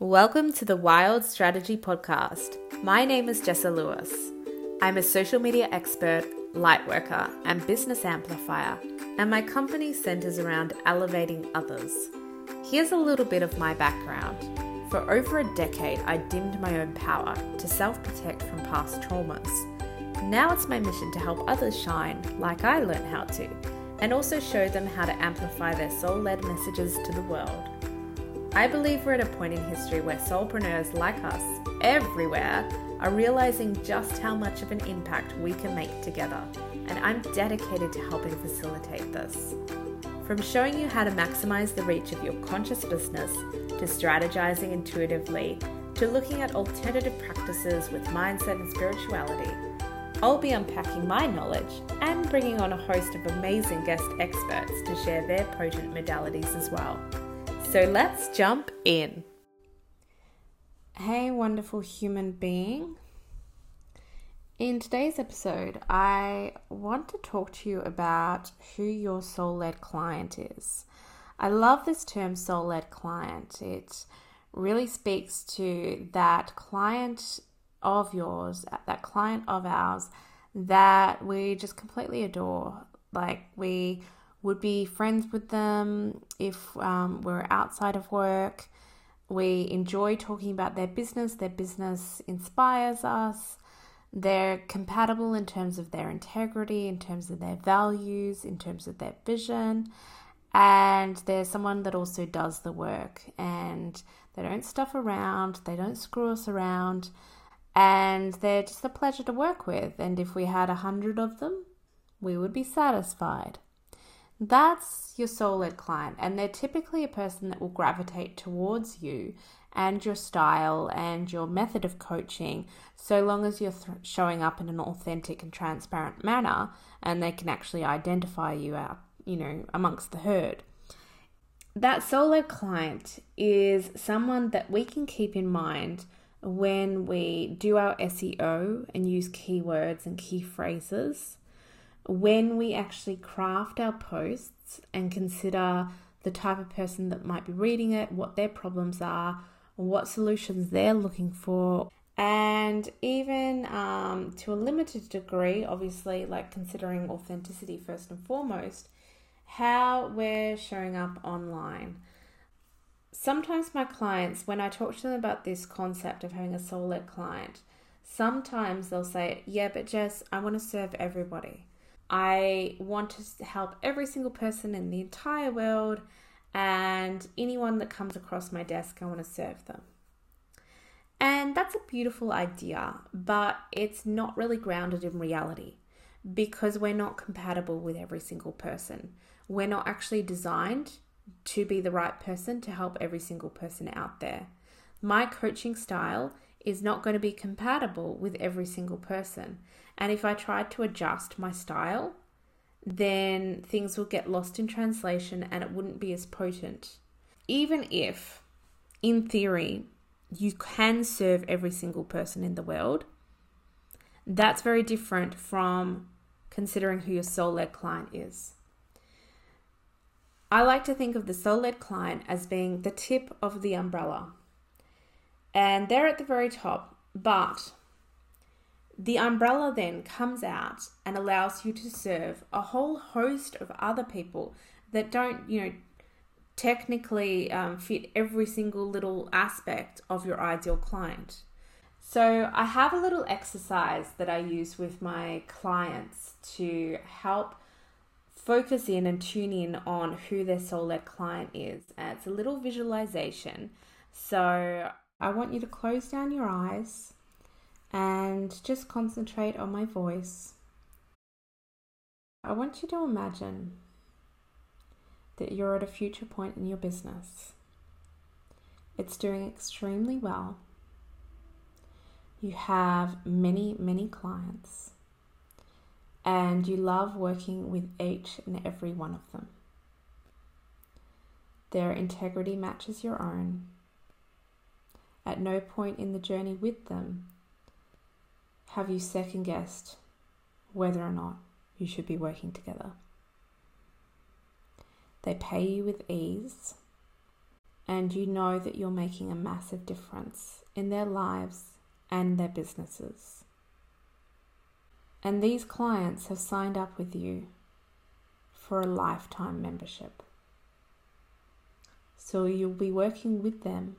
Welcome to the Wild Strategy Podcast. My name is Jessa Lewis. I'm a social media expert, lightworker, and business amplifier, and my company centers around elevating others. Here's a little bit of my background. For over a decade, I dimmed my own power to self protect from past traumas. Now it's my mission to help others shine like I learned how to, and also show them how to amplify their soul led messages to the world. I believe we're at a point in history where soulpreneurs like us, everywhere, are realizing just how much of an impact we can make together, and I'm dedicated to helping facilitate this. From showing you how to maximize the reach of your conscious business, to strategizing intuitively, to looking at alternative practices with mindset and spirituality, I'll be unpacking my knowledge and bringing on a host of amazing guest experts to share their potent modalities as well. So let's jump in. Hey, wonderful human being. In today's episode, I want to talk to you about who your soul led client is. I love this term soul led client. It really speaks to that client of yours, that client of ours that we just completely adore. Like, we would be friends with them if um, we're outside of work. We enjoy talking about their business, their business inspires us. They're compatible in terms of their integrity, in terms of their values, in terms of their vision. And they're someone that also does the work and they don't stuff around, they don't screw us around, and they're just a pleasure to work with. And if we had a hundred of them, we would be satisfied. That's your soul led client, and they're typically a person that will gravitate towards you and your style and your method of coaching so long as you're th- showing up in an authentic and transparent manner and they can actually identify you out, you know, amongst the herd. That soul led client is someone that we can keep in mind when we do our SEO and use keywords and key phrases when we actually craft our posts and consider the type of person that might be reading it, what their problems are, what solutions they're looking for, and even um, to a limited degree, obviously, like considering authenticity first and foremost, how we're showing up online. Sometimes my clients, when I talk to them about this concept of having a soul led client, sometimes they'll say, Yeah, but Jess, I want to serve everybody. I want to help every single person in the entire world, and anyone that comes across my desk, I want to serve them. And that's a beautiful idea, but it's not really grounded in reality because we're not compatible with every single person. We're not actually designed to be the right person to help every single person out there. My coaching style is not going to be compatible with every single person. And if I tried to adjust my style, then things would get lost in translation and it wouldn't be as potent. Even if, in theory, you can serve every single person in the world, that's very different from considering who your soul led client is. I like to think of the soul led client as being the tip of the umbrella. And they're at the very top, but the umbrella then comes out and allows you to serve a whole host of other people that don't, you know, technically um, fit every single little aspect of your ideal client. So, I have a little exercise that I use with my clients to help focus in and tune in on who their soul led client is. And it's a little visualization. So, I want you to close down your eyes and just concentrate on my voice. I want you to imagine that you're at a future point in your business. It's doing extremely well. You have many, many clients, and you love working with each and every one of them. Their integrity matches your own. At no point in the journey with them have you second guessed whether or not you should be working together? They pay you with ease and you know that you're making a massive difference in their lives and their businesses. And these clients have signed up with you for a lifetime membership. So you'll be working with them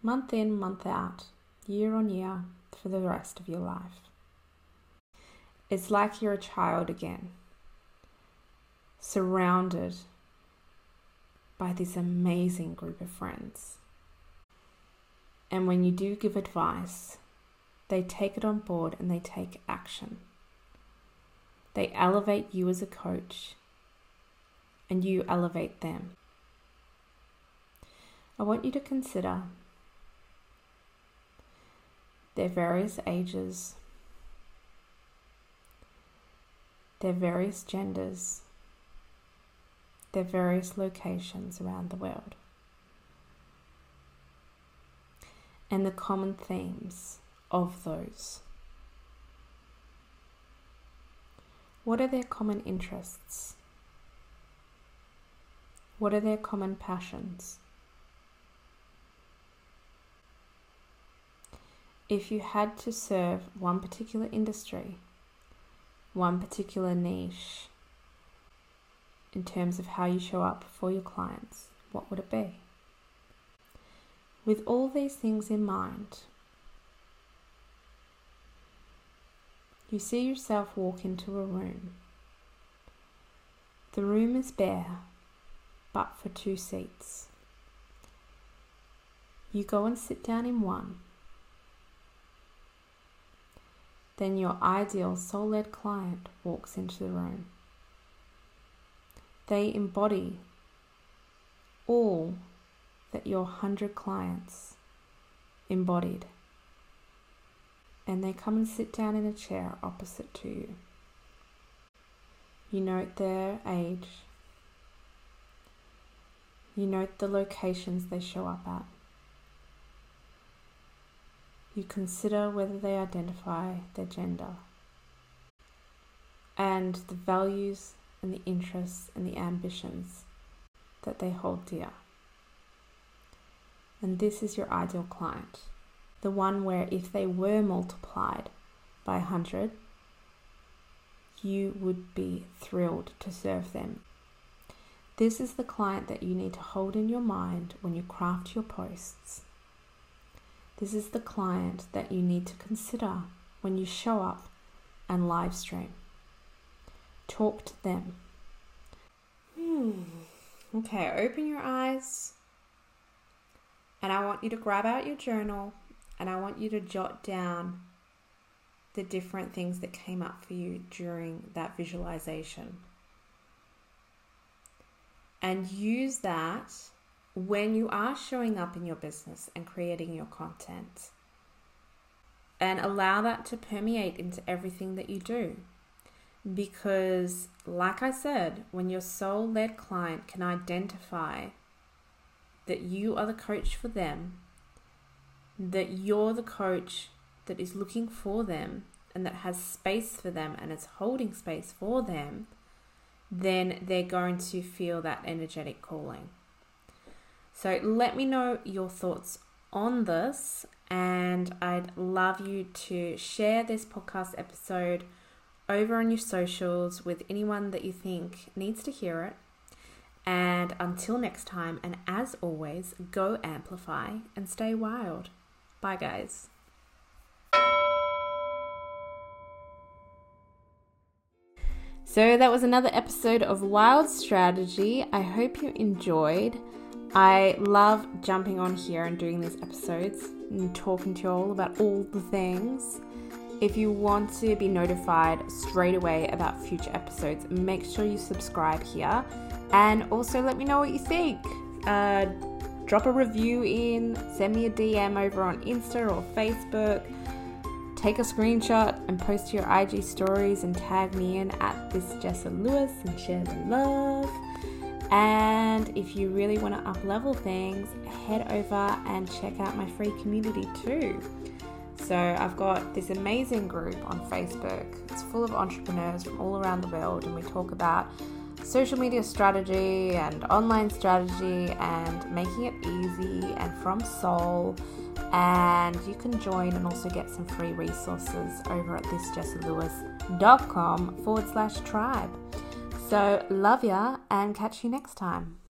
month in, month out, year on year for the rest of your life. It's like you're a child again, surrounded by this amazing group of friends. And when you do give advice, they take it on board and they take action. They elevate you as a coach, and you elevate them. I want you to consider their various ages, their various genders, their various locations around the world, and the common themes of those. What are their common interests? What are their common passions? If you had to serve one particular industry, one particular niche, in terms of how you show up for your clients, what would it be? With all these things in mind, you see yourself walk into a room. The room is bare, but for two seats. You go and sit down in one then your ideal soul led client walks into the room. They embody all that your 100 clients embodied. And they come and sit down in a chair opposite to you. You note their age. You note the locations they show up at. You consider whether they identify their gender and the values and the interests and the ambitions that they hold dear. And this is your ideal client, the one where if they were multiplied by 100, you would be thrilled to serve them. This is the client that you need to hold in your mind when you craft your posts this is the client that you need to consider when you show up and live stream. Talk to them. Hmm. Okay, open your eyes. And I want you to grab out your journal and I want you to jot down the different things that came up for you during that visualization. And use that when you are showing up in your business and creating your content. And allow that to permeate into everything that you do. Because, like I said, when your soul led client can identify that you are the coach for them, that you're the coach that is looking for them and that has space for them and is holding space for them, then they're going to feel that energetic calling. So let me know your thoughts on this, and I'd love you to share this podcast episode over on your socials with anyone that you think needs to hear it. And until next time, and as always, go amplify and stay wild. Bye, guys. So, that was another episode of Wild Strategy. I hope you enjoyed. I love jumping on here and doing these episodes and talking to you all about all the things. If you want to be notified straight away about future episodes, make sure you subscribe here and also let me know what you think. Uh, drop a review in, send me a DM over on Insta or Facebook. Take a screenshot and post to your IG stories and tag me in at this Jessa Lewis and share the love. And if you really want to up level things, head over and check out my free community too. So I've got this amazing group on Facebook. It's full of entrepreneurs from all around the world, and we talk about social media strategy and online strategy and making it easy and from soul. And you can join and also get some free resources over at thisjessilewis.com forward slash tribe. So, love ya and catch you next time.